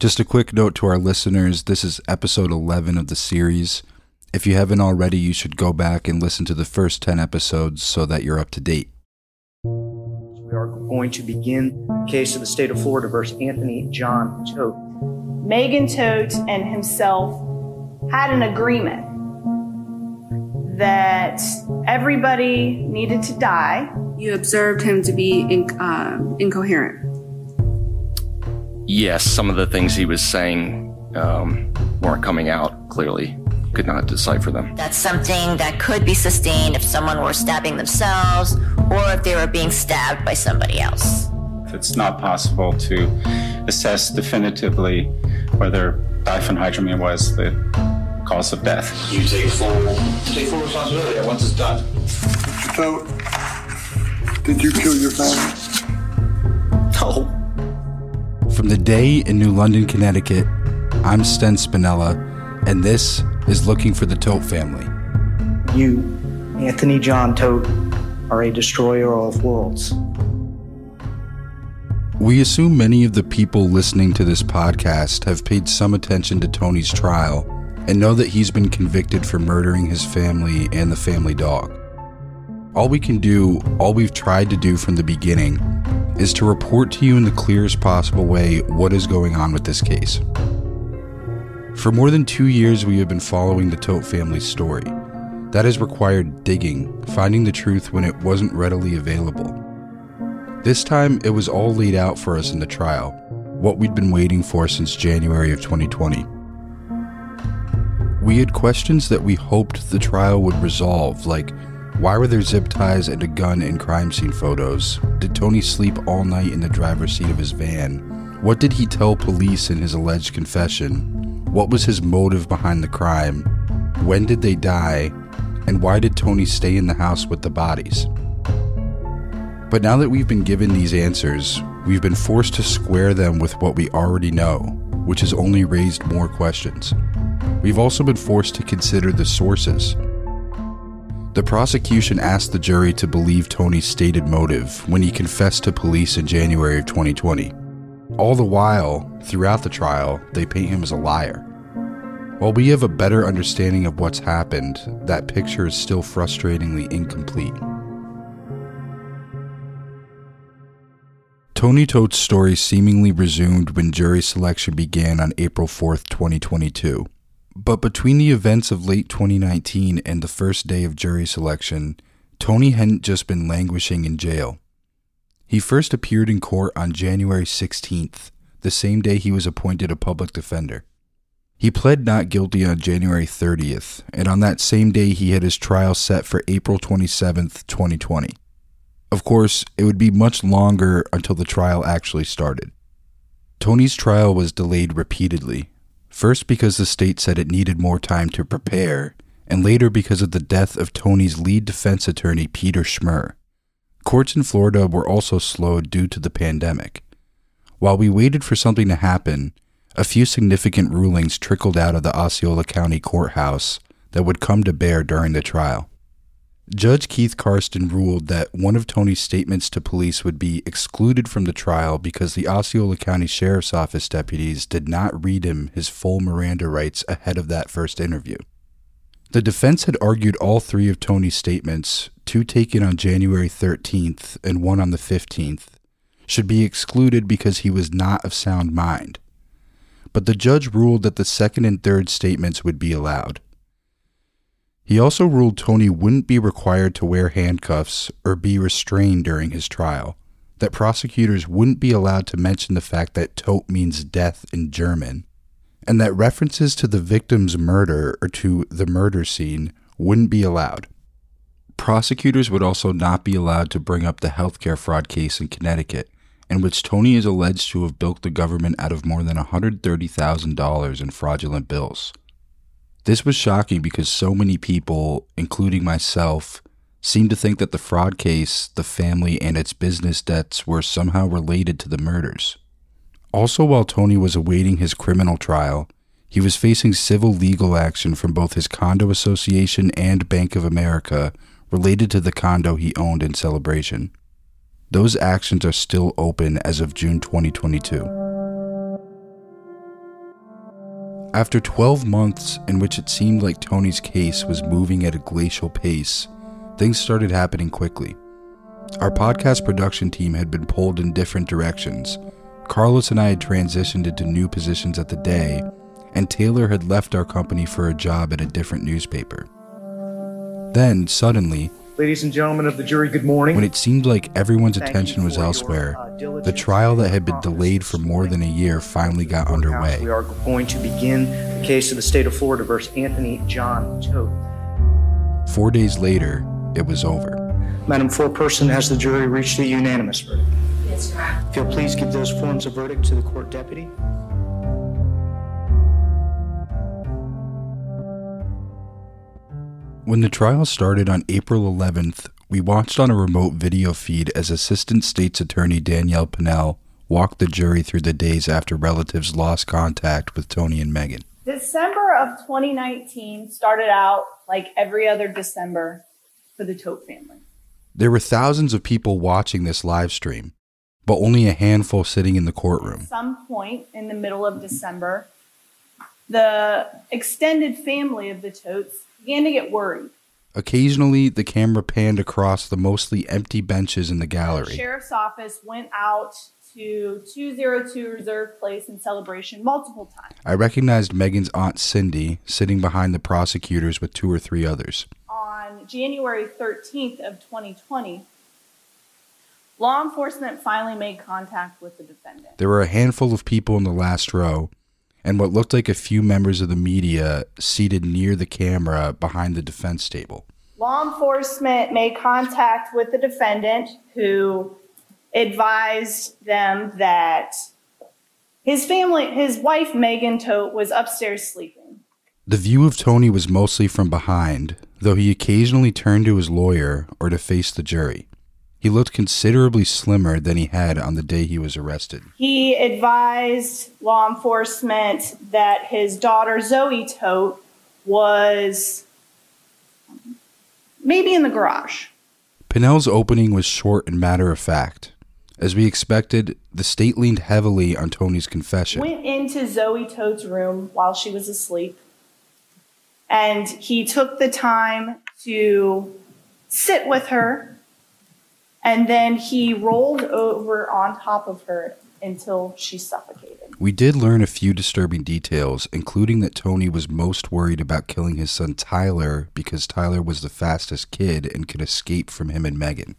Just a quick note to our listeners this is episode 11 of the series. If you haven't already, you should go back and listen to the first 10 episodes so that you're up to date. We are going to begin the case of the state of Florida versus Anthony John Todt. Megan Todt and himself had an agreement that everybody needed to die. You observed him to be in, uh, incoherent. Yes, some of the things he was saying um, weren't coming out clearly. Could not decipher them. That's something that could be sustained if someone were stabbing themselves or if they were being stabbed by somebody else. It's not possible to assess definitively whether diphenhydramine was the cause of death. You take full take full responsibility once it's done. So, did you kill your family? No. From the day in New London, Connecticut, I'm Sten Spinella, and this is Looking for the Todt Family. You, Anthony John Todt, are a destroyer of worlds. We assume many of the people listening to this podcast have paid some attention to Tony's trial and know that he's been convicted for murdering his family and the family dog. All we can do, all we've tried to do from the beginning, is to report to you in the clearest possible way what is going on with this case. For more than two years, we have been following the Todt family's story. That has required digging, finding the truth when it wasn't readily available. This time, it was all laid out for us in the trial, what we'd been waiting for since January of 2020. We had questions that we hoped the trial would resolve, like why were there zip ties and a gun in crime scene photos? Did Tony sleep all night in the driver's seat of his van? What did he tell police in his alleged confession? What was his motive behind the crime? When did they die? And why did Tony stay in the house with the bodies? But now that we've been given these answers, we've been forced to square them with what we already know, which has only raised more questions. We've also been forced to consider the sources. The prosecution asked the jury to believe Tony's stated motive when he confessed to police in January of 2020. All the while, throughout the trial, they paint him as a liar. While we have a better understanding of what's happened, that picture is still frustratingly incomplete. Tony Todt's story seemingly resumed when jury selection began on April 4th, 2022. But between the events of late 2019 and the first day of jury selection, Tony hadn't just been languishing in jail. He first appeared in court on January 16th, the same day he was appointed a public defender. He pled not guilty on January 30th, and on that same day he had his trial set for April 27th, 2020. Of course, it would be much longer until the trial actually started. Tony's trial was delayed repeatedly, first because the state said it needed more time to prepare, and later because of the death of Tony's lead defense attorney, Peter Schmurr. Courts in Florida were also slowed due to the pandemic. While we waited for something to happen, a few significant rulings trickled out of the Osceola County Courthouse that would come to bear during the trial. Judge Keith Karsten ruled that one of Tony's statements to police would be excluded from the trial because the Osceola County Sheriff's Office deputies did not read him his full Miranda rights ahead of that first interview. The defense had argued all three of Tony's statements, two taken on January 13th and one on the 15th, should be excluded because he was not of sound mind. But the judge ruled that the second and third statements would be allowed. He also ruled Tony wouldn't be required to wear handcuffs or be restrained during his trial, that prosecutors wouldn't be allowed to mention the fact that Todt means death in German, and that references to the victim's murder or to the murder scene wouldn't be allowed. Prosecutors would also not be allowed to bring up the healthcare fraud case in Connecticut, in which Tony is alleged to have bilked the government out of more than $130,000 in fraudulent bills. This was shocking because so many people, including myself, seemed to think that the fraud case, the family, and its business debts were somehow related to the murders. Also, while Tony was awaiting his criminal trial, he was facing civil legal action from both his condo association and Bank of America related to the condo he owned in Celebration. Those actions are still open as of June 2022. After 12 months in which it seemed like Tony's case was moving at a glacial pace, things started happening quickly. Our podcast production team had been pulled in different directions. Carlos and I had transitioned into new positions at the day, and Taylor had left our company for a job at a different newspaper. Then, suddenly, Ladies and gentlemen of the jury, good morning. when it seemed like everyone's Thank attention was for your, elsewhere, uh, the trial that had been delayed for more than a year finally got underway. We are going to begin the case of the state of Florida versus Anthony John Todt. Four days later, it was over. Madam Foreperson, has the jury reached a unanimous verdict? Yes, Your If you'll please give those forms of verdict to the court deputy. When the trial started on April 11th, we watched on a remote video feed as Assistant State's Attorney Danielle Pinnell walked the jury through the days after relatives lost contact with Tony and Megan. December of 2019 started out like every other December for the Todt family. There were thousands of people watching this live stream, but only a handful sitting in the courtroom. At some point in the middle of December, the extended family of the Todts began to get worried. Occasionally, the camera panned across the mostly empty benches in the The gallery. sheriff's office went out to 202 Reserve Place in Celebration multiple times. I recognized Megan's aunt Cindy sitting behind the prosecutors with two or three others. On January 13th of 2020, law enforcement finally made contact with the defendant. There were a handful of people in the last row, and what looked like a few members of the media seated near the camera behind the defense table. Law enforcement made contact with the defendant who advised them that his family, his wife Megan Todt was upstairs sleeping. The view of Tony was mostly from behind, though he occasionally turned to his lawyer or to face the jury. He looked considerably slimmer than he had on the day he was arrested. He advised law enforcement that his daughter Zoe Todt was maybe in the garage. Pinnell's opening was short and matter of fact. As we expected, the state leaned heavily on Tony's confession. Went into Zoe Toad's room while she was asleep. And he took the time to sit with her. And then he rolled over on top of her until she suffocated. We did learn a few disturbing details, including that Tony was most worried about killing his son Tyler because Tyler was the fastest kid and could escape from him and Megan.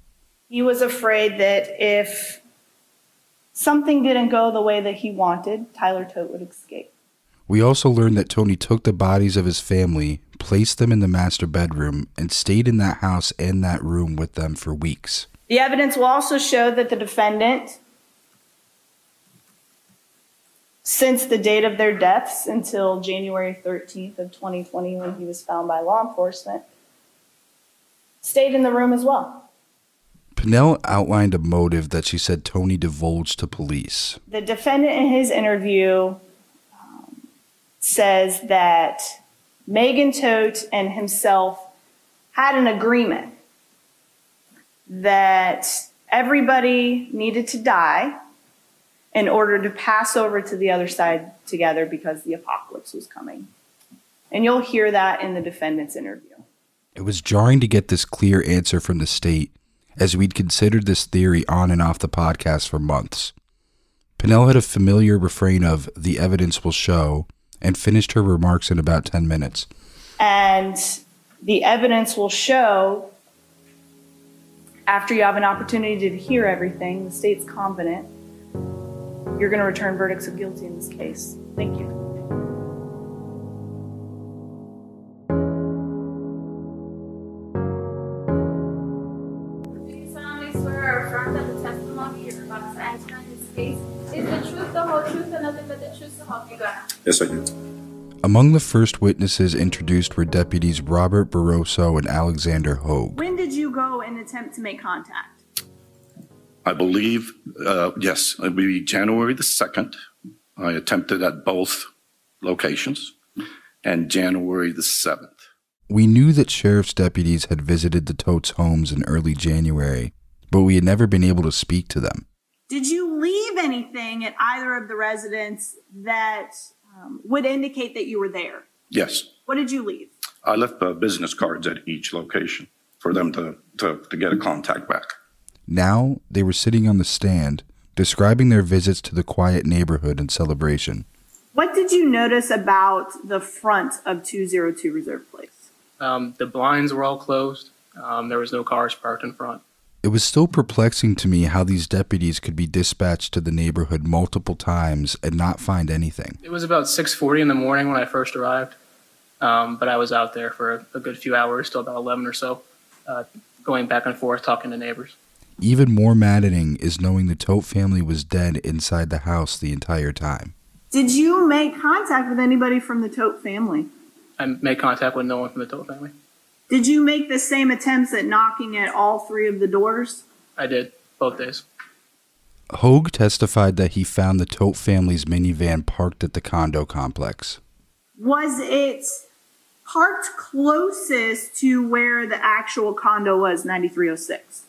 He was afraid that if something didn't go the way that he wanted, Tyler Todt would escape. We also learned that Tony took the bodies of his family, placed them in the master bedroom, and stayed in that house and that room with them for weeks. The evidence will also show that the defendant, since the date of their deaths until January 13th of 2020 when he was found by law enforcement, stayed in the room as well. Pinnell outlined a motive that she said Tony divulged to police. The defendant in his interview um, says that Megan Todt and himself had an agreement that everybody needed to die in order to pass over to the other side together because the apocalypse was coming. And you'll hear that in the defendant's interview. It was jarring to get this clear answer from the state, as we'd considered this theory on and off the podcast for months. Pinnell had a familiar refrain of, the evidence will show, and finished her remarks in about 10 minutes. And the evidence will show, after you have an opportunity to hear everything, the state's confident, you're going to return verdicts of guilty in this case. Thank you. Do solemnly um, swear or affirm that the testimony you're about to answer in this case is the truth, the whole truth, and nothing but the truth so help you God? Yes, I do. Among the first witnesses introduced were deputies Robert Barroso and Alexander Hogue. When did you go and attempt to make contact? I believe, uh, yes, it would be January the 2nd. I attempted at both locations and January the 7th. We knew that sheriff's deputies had visited the Todts' homes in early January, but we had never been able to speak to them. Did you leave anything at either of the residents that um, would indicate that you were there. Yes, What did you leave? I left uh, business cards at each location for them to, to, to get a contact back. Now they were sitting on the stand, describing their visits to the quiet neighborhood and Celebration. What did you notice about the front of 202 Reserve Place? Um, the blinds were all closed. Um, there was no cars parked in front. It was still perplexing to me how these deputies could be dispatched to the neighborhood multiple times and not find anything. It was about 6:40 in the morning when I first arrived, um, but I was out there for a, a good few hours, till about 11 or so, uh, going back and forth talking to neighbors. Even more maddening is knowing the Todt family was dead inside the house the entire time. Did you make contact with anybody from the Todt family? I made contact with no one from the Todt family. Did you make the same attempts at knocking at all three of the doors? I did both days. Hogue testified that he found the Tote family's minivan parked at the condo complex. Was it parked closest to where the actual condo was, 9306?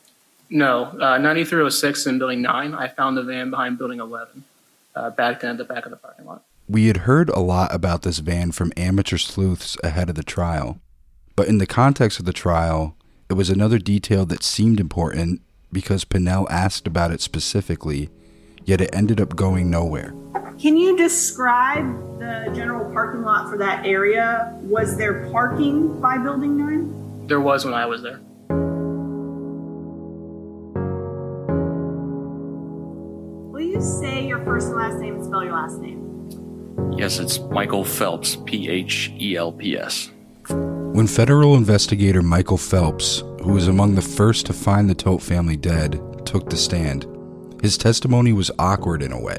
No, uh, 9306 in Building 9. I found the van behind Building 11, uh, backed in at the back of the parking lot. We had heard a lot about this van from amateur sleuths ahead of the trial, but in the context of the trial, it was another detail that seemed important because Pinnell asked about it specifically, yet it ended up going nowhere. Can you describe the general parking lot for that area? Was there parking by Building 9? There was when I was there. Will you say your first and last name and spell your last name? Yes, it's Michael Phelps, P H E L P S. When federal investigator Michael Phelps, who was among the first to find the Tote family dead, took the stand, his testimony was awkward in a way.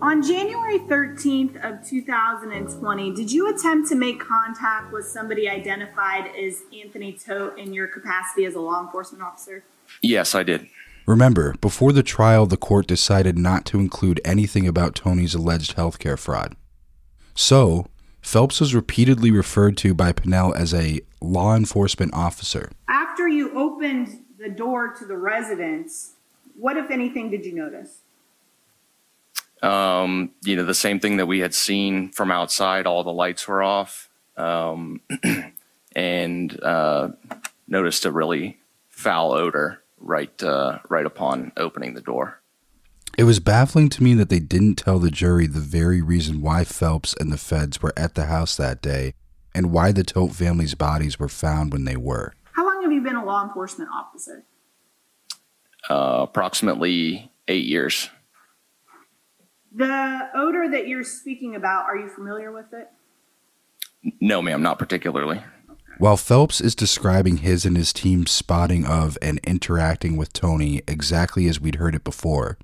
On January 13th of 2020, did you attempt to make contact with somebody identified as Anthony Todt in your capacity as a law enforcement officer? Yes, I did. Remember, before the trial, the court decided not to include anything about Tony's alleged healthcare fraud. So, Phelps was repeatedly referred to by Pinnell as a law enforcement officer. After you opened the door to the residence, what, if anything, did you notice? Um, you know, the same thing that we had seen from outside, all the lights were off. Um, and uh, noticed a really foul odor right uh, right upon opening the door. It was baffling to me that they didn't tell the jury the very reason why Phelps and the feds were at the house that day and why the Todt family's bodies were found when they were. How long have you been a law enforcement officer? Uh, approximately eight years. The odor that you're speaking about, are you familiar with it? No, ma'am, not particularly. While Phelps is describing his and his team's spotting of and interacting with Tony exactly as we'd heard it before,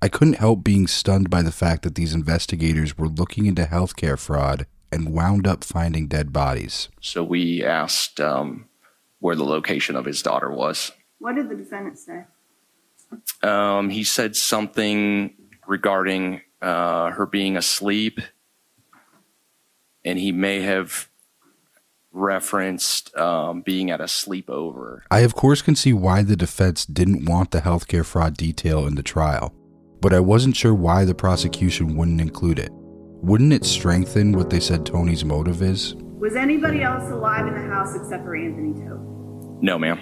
I couldn't help being stunned by the fact that these investigators were looking into healthcare fraud and wound up finding dead bodies. So we asked um, where the location of his daughter was. What did the defendant say? Um, he said something regarding uh, her being asleep, and he may have referenced um, being at a sleepover. I, of course, can see why the defense didn't want the healthcare fraud detail in the trial, but I wasn't sure why the prosecution wouldn't include it. Wouldn't it strengthen what they said Tony's motive is? Was anybody else alive in the house except for Anthony Todt? No, ma'am.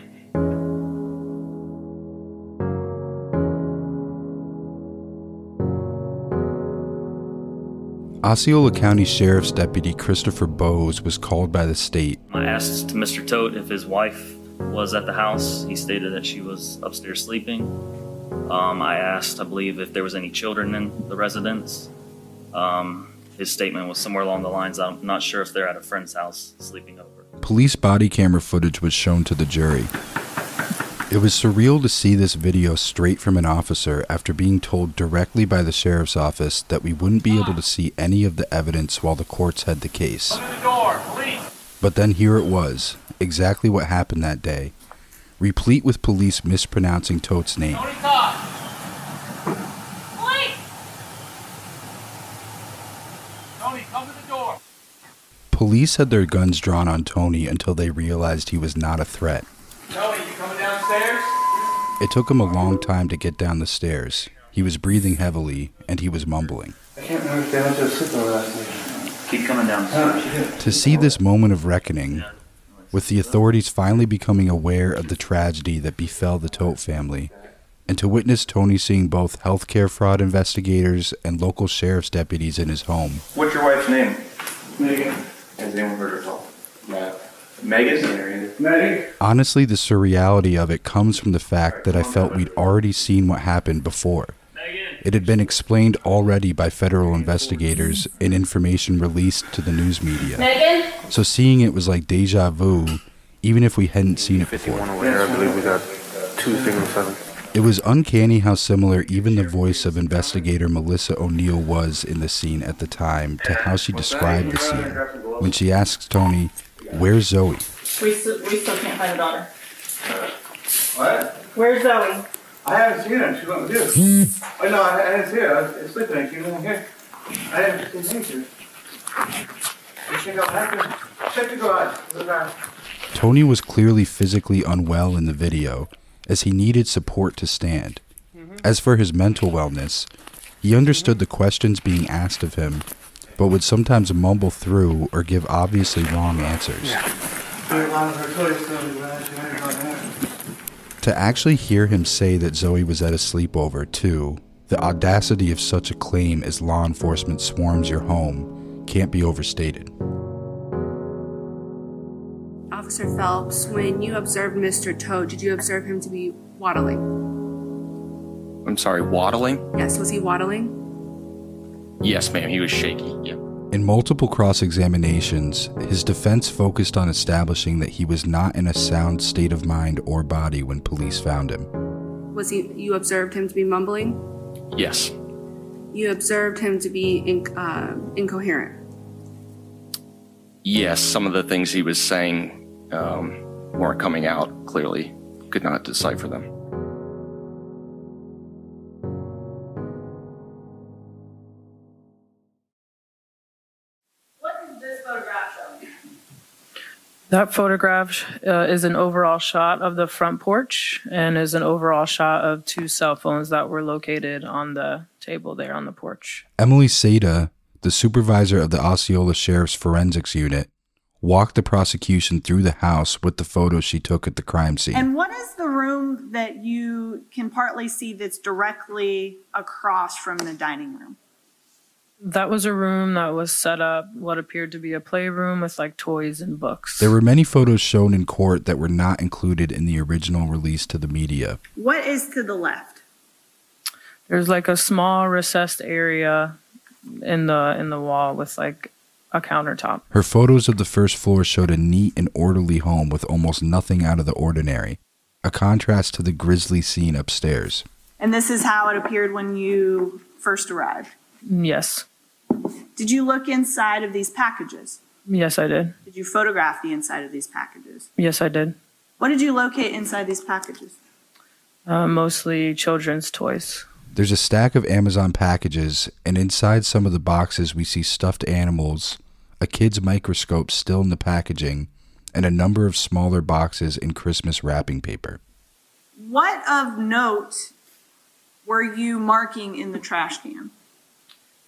Osceola County Sheriff's Deputy Christopher Bowes was called by the state. I asked Mr. Todt if his wife was at the house. He stated that she was upstairs sleeping. Um, I asked, I believe, if there was any children in the residence. Um, his statement was somewhere along the lines, I'm not sure if they're at a friend's house sleeping over. Police body camera footage was shown to the jury. It was surreal to see this video straight from an officer after being told directly by the sheriff's office that we wouldn't be able to see any of the evidence while the courts had the case. The door! But then here it was, exactly what happened that day, replete with police mispronouncing Todt's name. Police! Tony, come to the door. Police had their guns drawn on Tony until they realized he was not a threat. Tony, you coming downstairs? It took him a long time to get down the stairs. He was breathing heavily and he was mumbling. I can't remember if they went to a sleepover last night. Keep coming down the stairs. To see this moment of reckoning, with the authorities finally becoming aware of the tragedy that befell the Todt family, and to witness Tony seeing both healthcare fraud investigators and local sheriff's deputies in his home, What's your wife's name? Megan. Has anyone heard her talk? Matt. Megan? Megan. honestly, the surreality of it comes from the fact that I felt we'd already seen what happened before. It had been explained already by federal investigators and information released to the news media. Megan? So seeing it was like deja vu, even if we hadn't seen it before. Where I believe we got two single seven. It was uncanny how similar even the voice of investigator Melissa O'Neill was in the scene at the time to how she described the scene when she asks Tony, Where's Zoe? We still, we still can't find a daughter. What? Where's Zoe? I haven't seen her. She went with you. oh, no, I, I didn't see her. I was sleeping. She wasn't here. I haven't seen her. You think I'll have to check the garage. The garage. Tony was clearly physically unwell in the video, as he needed support to stand. Mm-hmm. As for his mental wellness, he understood the questions being asked of him, but would sometimes mumble through or give obviously wrong answers. A lot of her toys still in the garage. She had about that. To actually hear him say that Zoe was at a sleepover, too, the audacity of such a claim as law enforcement swarms your home can't be overstated. Officer Phelps, when you observed Mr. Toad, did you observe him to be waddling? I'm sorry, waddling? Yes, was he waddling? Yes, ma'am. He was shaky. Yep. In multiple cross examinations, his defense focused on establishing that he was not in a sound state of mind or body when police found him. Was he? You observed him to be mumbling. Yes. You observed him to be in, uh, incoherent. Yes, some of the things he was saying um, weren't coming out clearly. Could not decipher them. That photograph uh, is an overall shot of the front porch and is an overall shot of two cell phones that were located on the table there on the porch. Emily Seda, the supervisor of the Osceola Sheriff's Forensics Unit, walked the prosecution through the house with the photos she took at the crime scene. And what is the room that you can partly see that's directly across from the dining room? That was a room that was set up what appeared to be a playroom with like toys and books. There were many photos shown in court that were not included in the original release to the media. What is to the left? There's like a small recessed area in the in the wall with like a countertop. Her photos of the first floor showed a neat and orderly home with almost nothing out of the ordinary, a contrast to the grisly scene upstairs. And this is how it appeared when you first arrived. Yes. Did you look inside of these packages? Yes, I did. Did you photograph the inside of these packages? Yes, I did. What did you locate inside these packages? Uh, mostly children's toys. There's a stack of Amazon packages, and inside some of the boxes, we see stuffed animals, a kid's microscope still in the packaging, and a number of smaller boxes in Christmas wrapping paper. What of note were you marking in the trash can?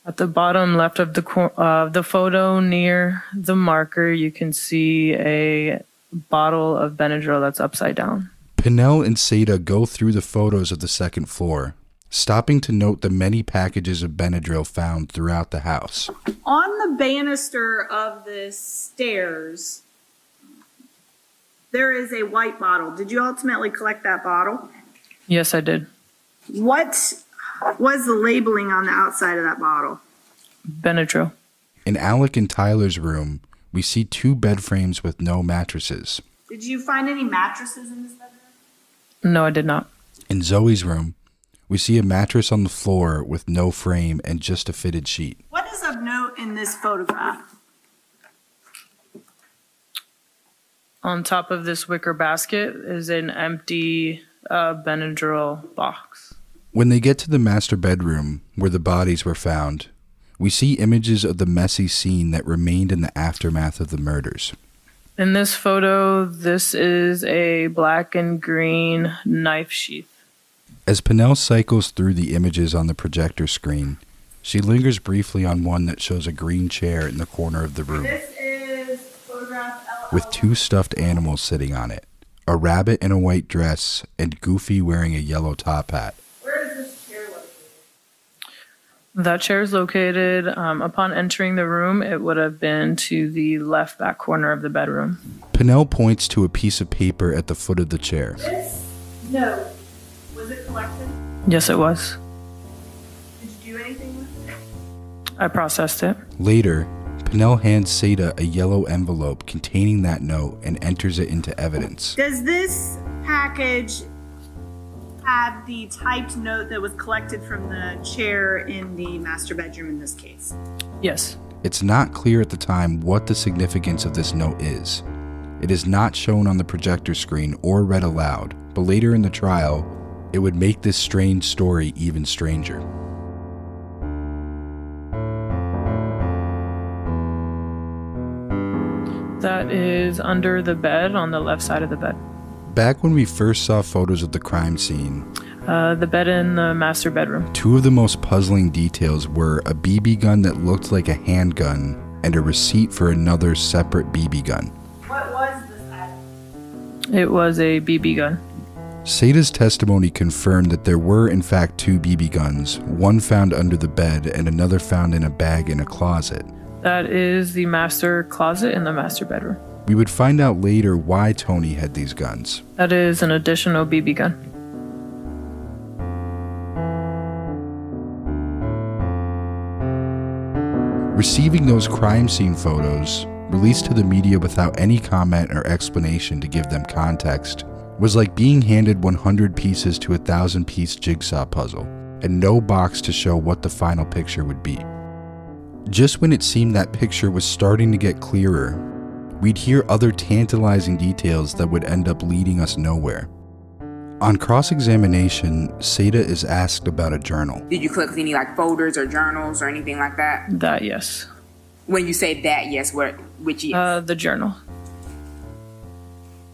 At the bottom left of the cor- uh, the photo near the marker, you can see a bottle of Benadryl that's upside down. Pinnell and Seda go through the photos of the second floor, stopping to note the many packages of Benadryl found throughout the house. On the banister of the stairs, there is a white bottle. Did you ultimately collect that bottle? Yes, I did. What was the labeling on the outside of that bottle? Benadryl. In Alek and Tyler's room, we see two bed frames with no mattresses. Did you find any mattresses in this bedroom? No, I did not. In Zoe's room, we see a mattress on the floor with no frame and just a fitted sheet. What is of note in this photograph? On top of this wicker basket is an empty uh, Benadryl box. When they get to the master bedroom where the bodies were found, we see images of the messy scene that remained in the aftermath of the murders. In this photo, this is a black and green knife sheath. As Pinnell cycles through the images on the projector screen, She lingers briefly on one that shows a green chair in the corner of the room This is photograph with two stuffed animals sitting on it a rabbit in a white dress and Goofy wearing a yellow top hat. Where is this chair located? That chair is located um, upon entering the room. It would have been to the left back corner of the bedroom. Pinnell points to a piece of paper at the foot of the chair. This note, was it collected? Yes, it was. Did you do anything with it? I processed it. Later, Pinnell hands Seda a yellow envelope containing that note and enters it into evidence. Does this package have the typed note that was collected from the chair in the master bedroom in this case? Yes. It's not clear at the time what the significance of this note is. It is not shown on the projector screen or read aloud, but later in the trial, it would make this strange story even stranger. That is under the bed on the left side of the bed. Back when we first saw photos of the crime scene, Uh, the bed in the master bedroom. two of the most puzzling details were a BB gun that looked like a handgun and a receipt for another separate BB gun. What was this item? It was a BB gun. Seda's testimony confirmed that there were, in fact, two BB guns, one found under the bed and another found in a bag in a closet. That is the master closet in the master bedroom. We would find out later why Tony had these guns. That is an additional BB gun. Receiving those crime scene photos, released to the media without any comment or explanation to give them context, was like being handed 100 pieces to a thousand piece jigsaw puzzle, and no box to show what the final picture would be. Just when it seemed that picture was starting to get clearer, we'd hear other tantalizing details that would end up leading us nowhere. On cross examination, Seda is asked about a journal. Did you collect any like folders or journals or anything like that? That, yes. When you say that, yes, where which yes? Uh, the journal.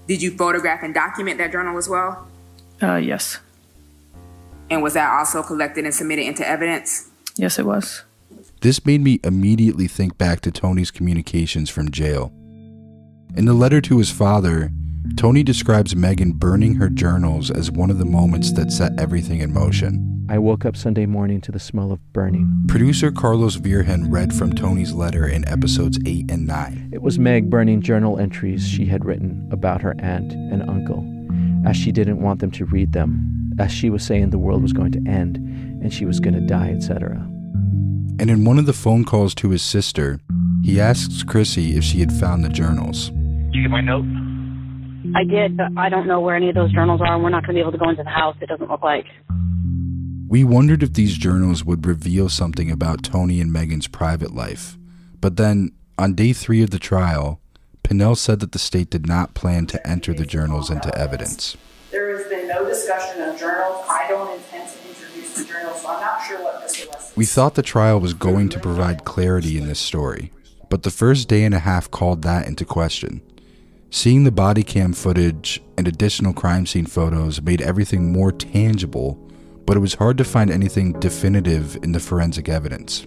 Did you photograph and document that journal as well? Uh, yes. And was that also collected and submitted into evidence? Yes, it was. This made me immediately think back to Tony's communications from jail. In the letter to his father, Tony describes Megan burning her journals as one of the moments that set everything in motion. I woke up Sunday morning to the smell of burning. Producer Carlos Virgen read from Tony's letter in episodes 8 and 9. It was Meg burning journal entries she had written about her aunt and uncle, as she didn't want them to read them, as she was saying the world was going to end and she was going to die, etc. And in one of the phone calls to his sister, he asks Chrissy if she had found the journals. Did you get my note? I did, but I don't know where any of those journals are, and we're not going to be able to go into the house. It doesn't look like. We wondered if these journals would reveal something about Tony and Megan's private life. But then, on day three of the trial, Pinnell said that the state did not plan to enter the journals into evidence. There has been no discussion of journals. I don't intend to introduce the journals, so I'm not sure what Mr. West. We thought the trial was going to provide clarity in this story, but the first day and a half called that into question. Seeing the body cam footage and additional crime scene photos made everything more tangible, but it was hard to find anything definitive in the forensic evidence.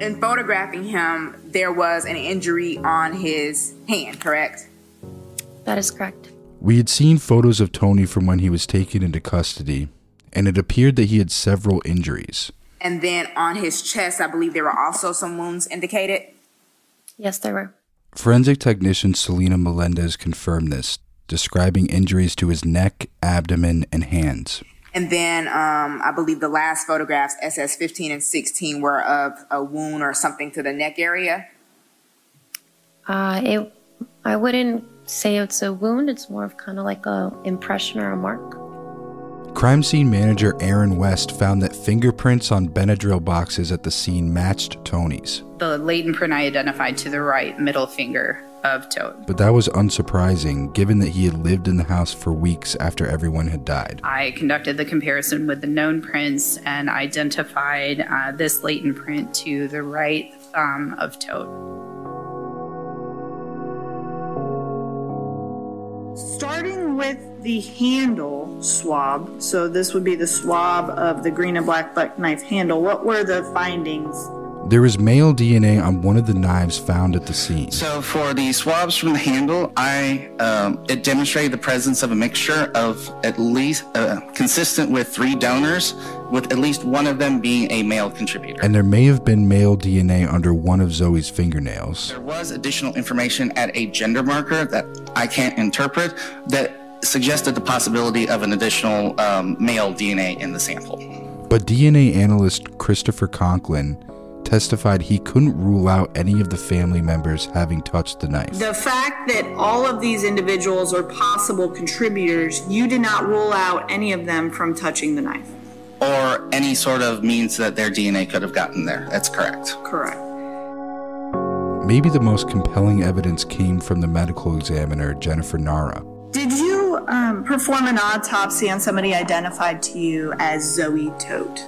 In photographing him, there was an injury on his hand, correct? That is correct. We had seen photos of Tony from when he was taken into custody, and it appeared that he had several injuries. And then on his chest, I believe there were also some wounds indicated. Yes, there were. Forensic technician Selena Melendez confirmed this, describing injuries to his neck, abdomen, and hands. And then um, I believe the last photographs, SS 15 and 16, were of a wound or something to the neck area. Uh, it. I wouldn't say it's a wound. It's more of kind of like a impression or a mark. Crime scene manager Aaron West found that fingerprints on Benadryl boxes at the scene matched Tony's, The latent print I identified to the right middle finger of Toad. but that was unsurprising given that he had lived in the house for weeks after everyone had died. I conducted the comparison with the known prints and identified uh, this latent print to the right thumb of Toad. Starting starting with the handle swab, so this would be the swab of the green and black buck knife handle, what were the findings? There was male DNA on one of the knives found at the scene. So for the swabs from the handle, I um, it demonstrated the presence of a mixture of at least uh, consistent with three donors, with at least one of them being a male contributor. And there may have been male DNA under one of Zoe's fingernails. There was additional information at a gender marker that I can't interpret that suggested the possibility of an additional um, male DNA in the sample. But DNA analyst Christopher Conklin testified he couldn't rule out any of the family members having touched the knife. The fact that all of these individuals are possible contributors, you did not rule out any of them from touching the knife. Or any sort of means that their DNA could have gotten there. That's correct. Correct. Maybe the most compelling evidence came from the medical examiner, Jennifer Nara. Did you um, perform an autopsy on somebody identified to you as Zoe Todt?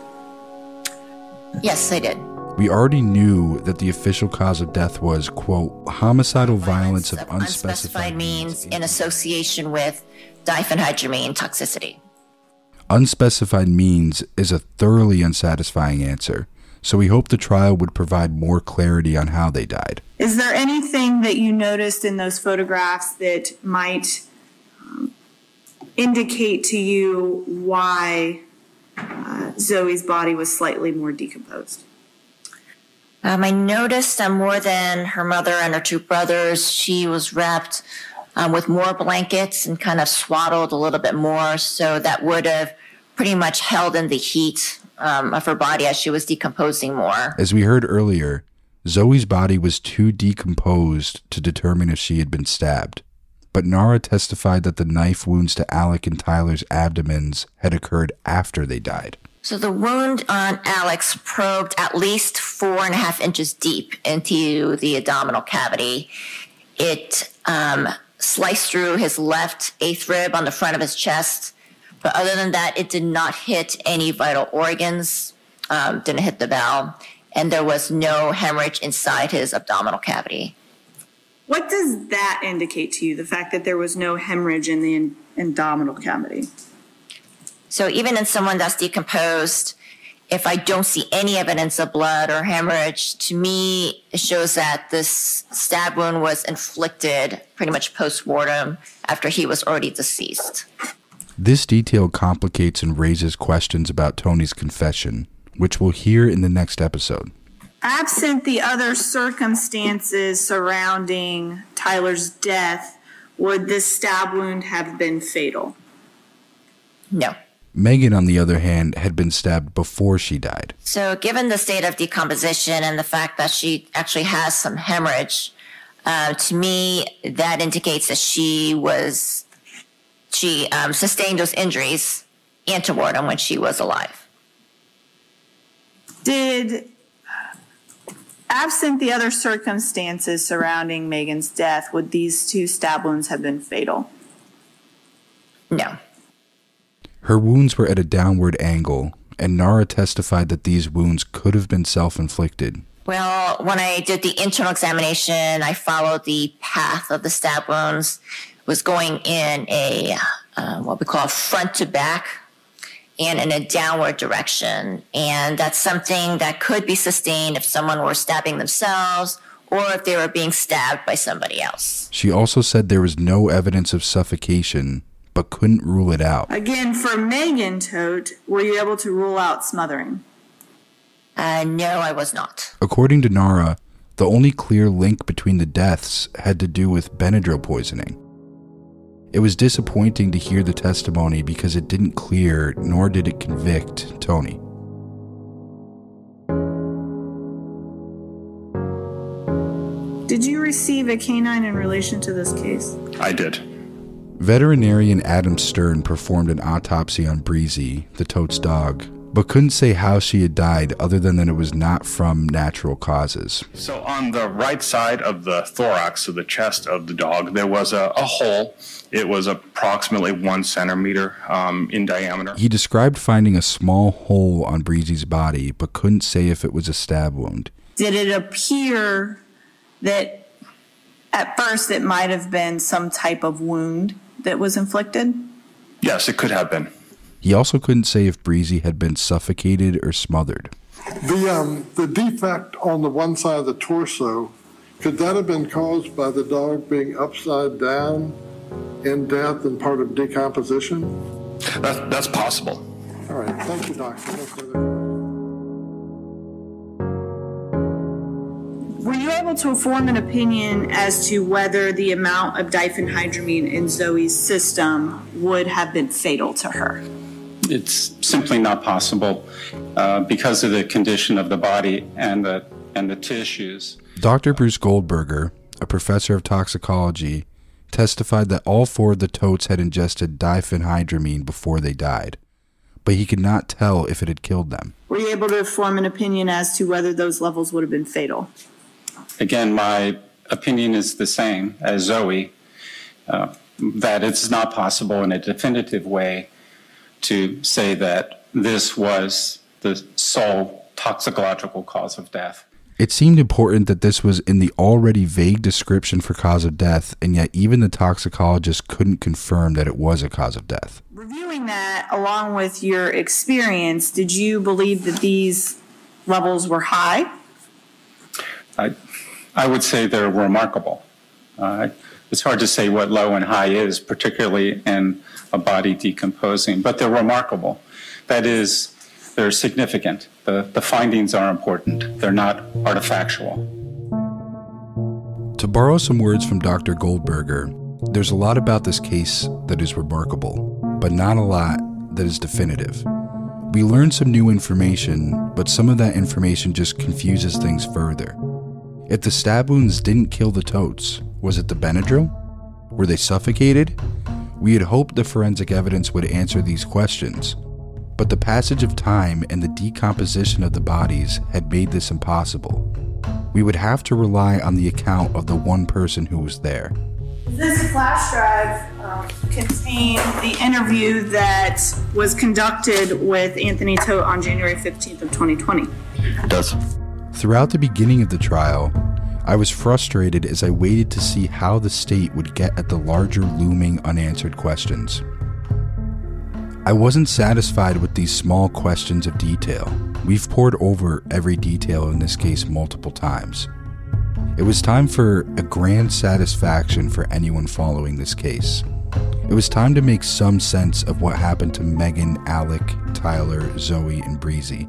Yes, I did. We already knew that the official cause of death was, quote, homicidal violence of unspecified Unspecified means in association with diphenhydramine toxicity. Unspecified means is a thoroughly unsatisfying answer, so we hope the trial would provide more clarity on how they died. Is there anything that you noticed in those photographs that might um, indicate to you why uh, Zoe's body was slightly more decomposed? Um, I noticed that more than her mother and her two brothers, she was wrapped um, with more blankets and kind of swaddled a little bit more. So that would have pretty much held in the heat um, of her body as she was decomposing more. As we heard earlier, Zoe's body was too decomposed to determine if she had been stabbed. But Nara testified that the knife wounds to Alek and Tyler's abdomens had occurred after they died. So the wound on Alek's probed at least four and a half inches deep into the abdominal cavity. It um, sliced through his left eighth rib on the front of his chest. But other than that, it did not hit any vital organs, um, didn't hit the bowel, and there was no hemorrhage inside his abdominal cavity. What does that indicate to you, the fact that there was no hemorrhage in the in- abdominal cavity? So even in someone that's decomposed, if I don't see any evidence of blood or hemorrhage, to me, it shows that this stab wound was inflicted pretty much post mortem after he was already deceased. This detail complicates and raises questions about Tony's confession, which we'll hear in the next episode. Absent the other circumstances surrounding Tyler's death, would this stab wound have been fatal? No. Megan, on the other hand, had been stabbed before she died. So, given the state of decomposition and the fact that she actually has some hemorrhage, uh, to me, that indicates that she was she um, sustained those injuries antemortem when she was alive. Did, absent the other circumstances surrounding Megan's death, would these two stab wounds have been fatal? No. Her wounds were at a downward angle, and Nara testified that these wounds could have been self inflicted. Well, when I did the internal examination, I followed the path of the stab wounds. Was going in a uh, what we call front to back and in a downward direction, and that's something that could be sustained if someone were stabbing themselves or if they were being stabbed by somebody else. She also said there was no evidence of suffocation, but couldn't rule it out. Again, for Megan Todt, were you able to rule out smothering? Uh, no, I was not. According to Nara, the only clear link between the deaths had to do with Benadryl poisoning. It was disappointing to hear the testimony because it didn't clear nor did it convict Tony. Did you receive a canine in relation to this case? I did. Veterinarian Adam Stern performed an autopsy on Breezy, the Todts' dog, but couldn't say how she had died other than that it was not from natural causes. So on the right side of the thorax of the chest of the dog, there was a, a hole. It was approximately one centimeter um, in diameter. He described finding a small hole on Breezy's body, but couldn't say if it was a stab wound. Did it appear that at first it might have been some type of wound that was inflicted? Yes, it could have been. He also couldn't say if Breezy had been suffocated or smothered. The, um, the defect on the one side of the torso, could that have been caused by the dog being upside down in death and part of decomposition? That's, that's possible. All right, thank you, doctor. To form an opinion as to whether the amount of diphenhydramine in Zoe's system would have been fatal to her? It's simply not possible uh, because of the condition of the body and the and the tissues. Dr. Bruce Goldberger, a professor of toxicology, testified that all four of the Todts had ingested diphenhydramine before they died, but he could not tell if it had killed them. Were you able to form an opinion as to whether those levels would have been fatal? Again, my opinion is the same as Zoe, uh, that it's not possible in a definitive way to say that this was the sole toxicological cause of death. It seemed important that this was in the already vague description for cause of death, and yet even the toxicologist couldn't confirm that it was a cause of death. Reviewing that along with your experience, did you believe that these levels were high? I, I would say they're remarkable. Uh, it's hard to say what low and high is, particularly in a body decomposing, but they're remarkable. That is, they're significant. The, the findings are important, they're not artifactual. To borrow some words from Dr. Goldberger, there's a lot about this case that is remarkable, but not a lot that is definitive. We learned some new information, but some of that information just confuses things further. If the stab wounds didn't kill the Todts, was it the Benadryl? Were they suffocated? We had hoped the forensic evidence would answer these questions, but the passage of time and the decomposition of the bodies had made this impossible. We would have to rely on the account of the one person who was there. This flash drive um, contained the interview that was conducted with Anthony Todt on January 15th of 2020. It does. Throughout the beginning of the trial, I was frustrated as I waited to see how the state would get at the larger looming unanswered questions. I wasn't satisfied with these small questions of detail. We've poured over every detail in this case multiple times. It was time for a grand satisfaction for anyone following this case. It was time to make some sense of what happened to Megan, Alek, Tyler, Zoe, and Breezy.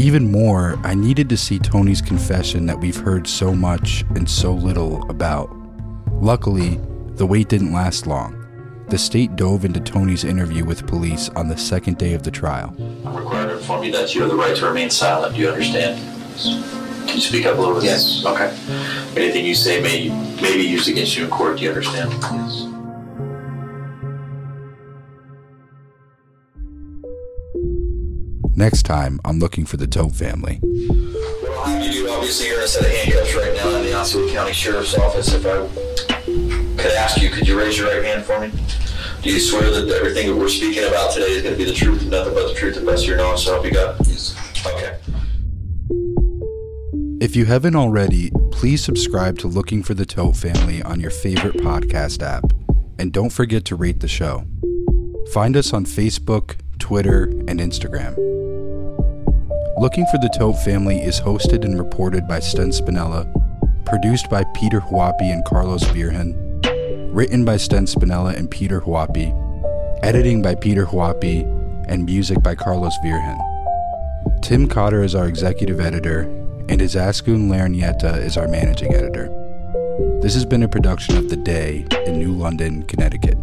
Even more, I needed to see Tony's confession that we've heard so much and so little about. Luckily, the wait didn't last long. The state dove into Tony's interview with police on the second day of the trial. I'm required to inform you that you have the right to remain silent. Do you understand? Can you speak up a little bit? Yes. Okay. Anything you say may, may be used against you in court. Do you understand? Yes. Next time, I'm looking for the Todt family. What I'll have you do, obviously, you're in a set of handcuffs right now in the Osceola County Sheriff's Office. If I could ask you, could you raise your right hand for me? Do you swear that everything that we're speaking about today is going to be the truth and nothing but the truth, the best of your knowledge, so help you God? Yes. Okay. If you haven't already, please subscribe to Looking for the Todt Family on your favorite podcast app, and don't forget to rate the show. Find us on Facebook, Twitter, and Instagram. Looking for the Todt Family is hosted and reported by Sten Spinella, produced by Peter Huoppi and Carlos Virgen, written by Sten Spinella and Peter Huoppi, editing by Peter Huoppi, and music by Carlos Virgen. Tim Cotter is our executive editor, and Izaskun Larrañeta is our managing editor. This has been a production of The Day in New London, Connecticut.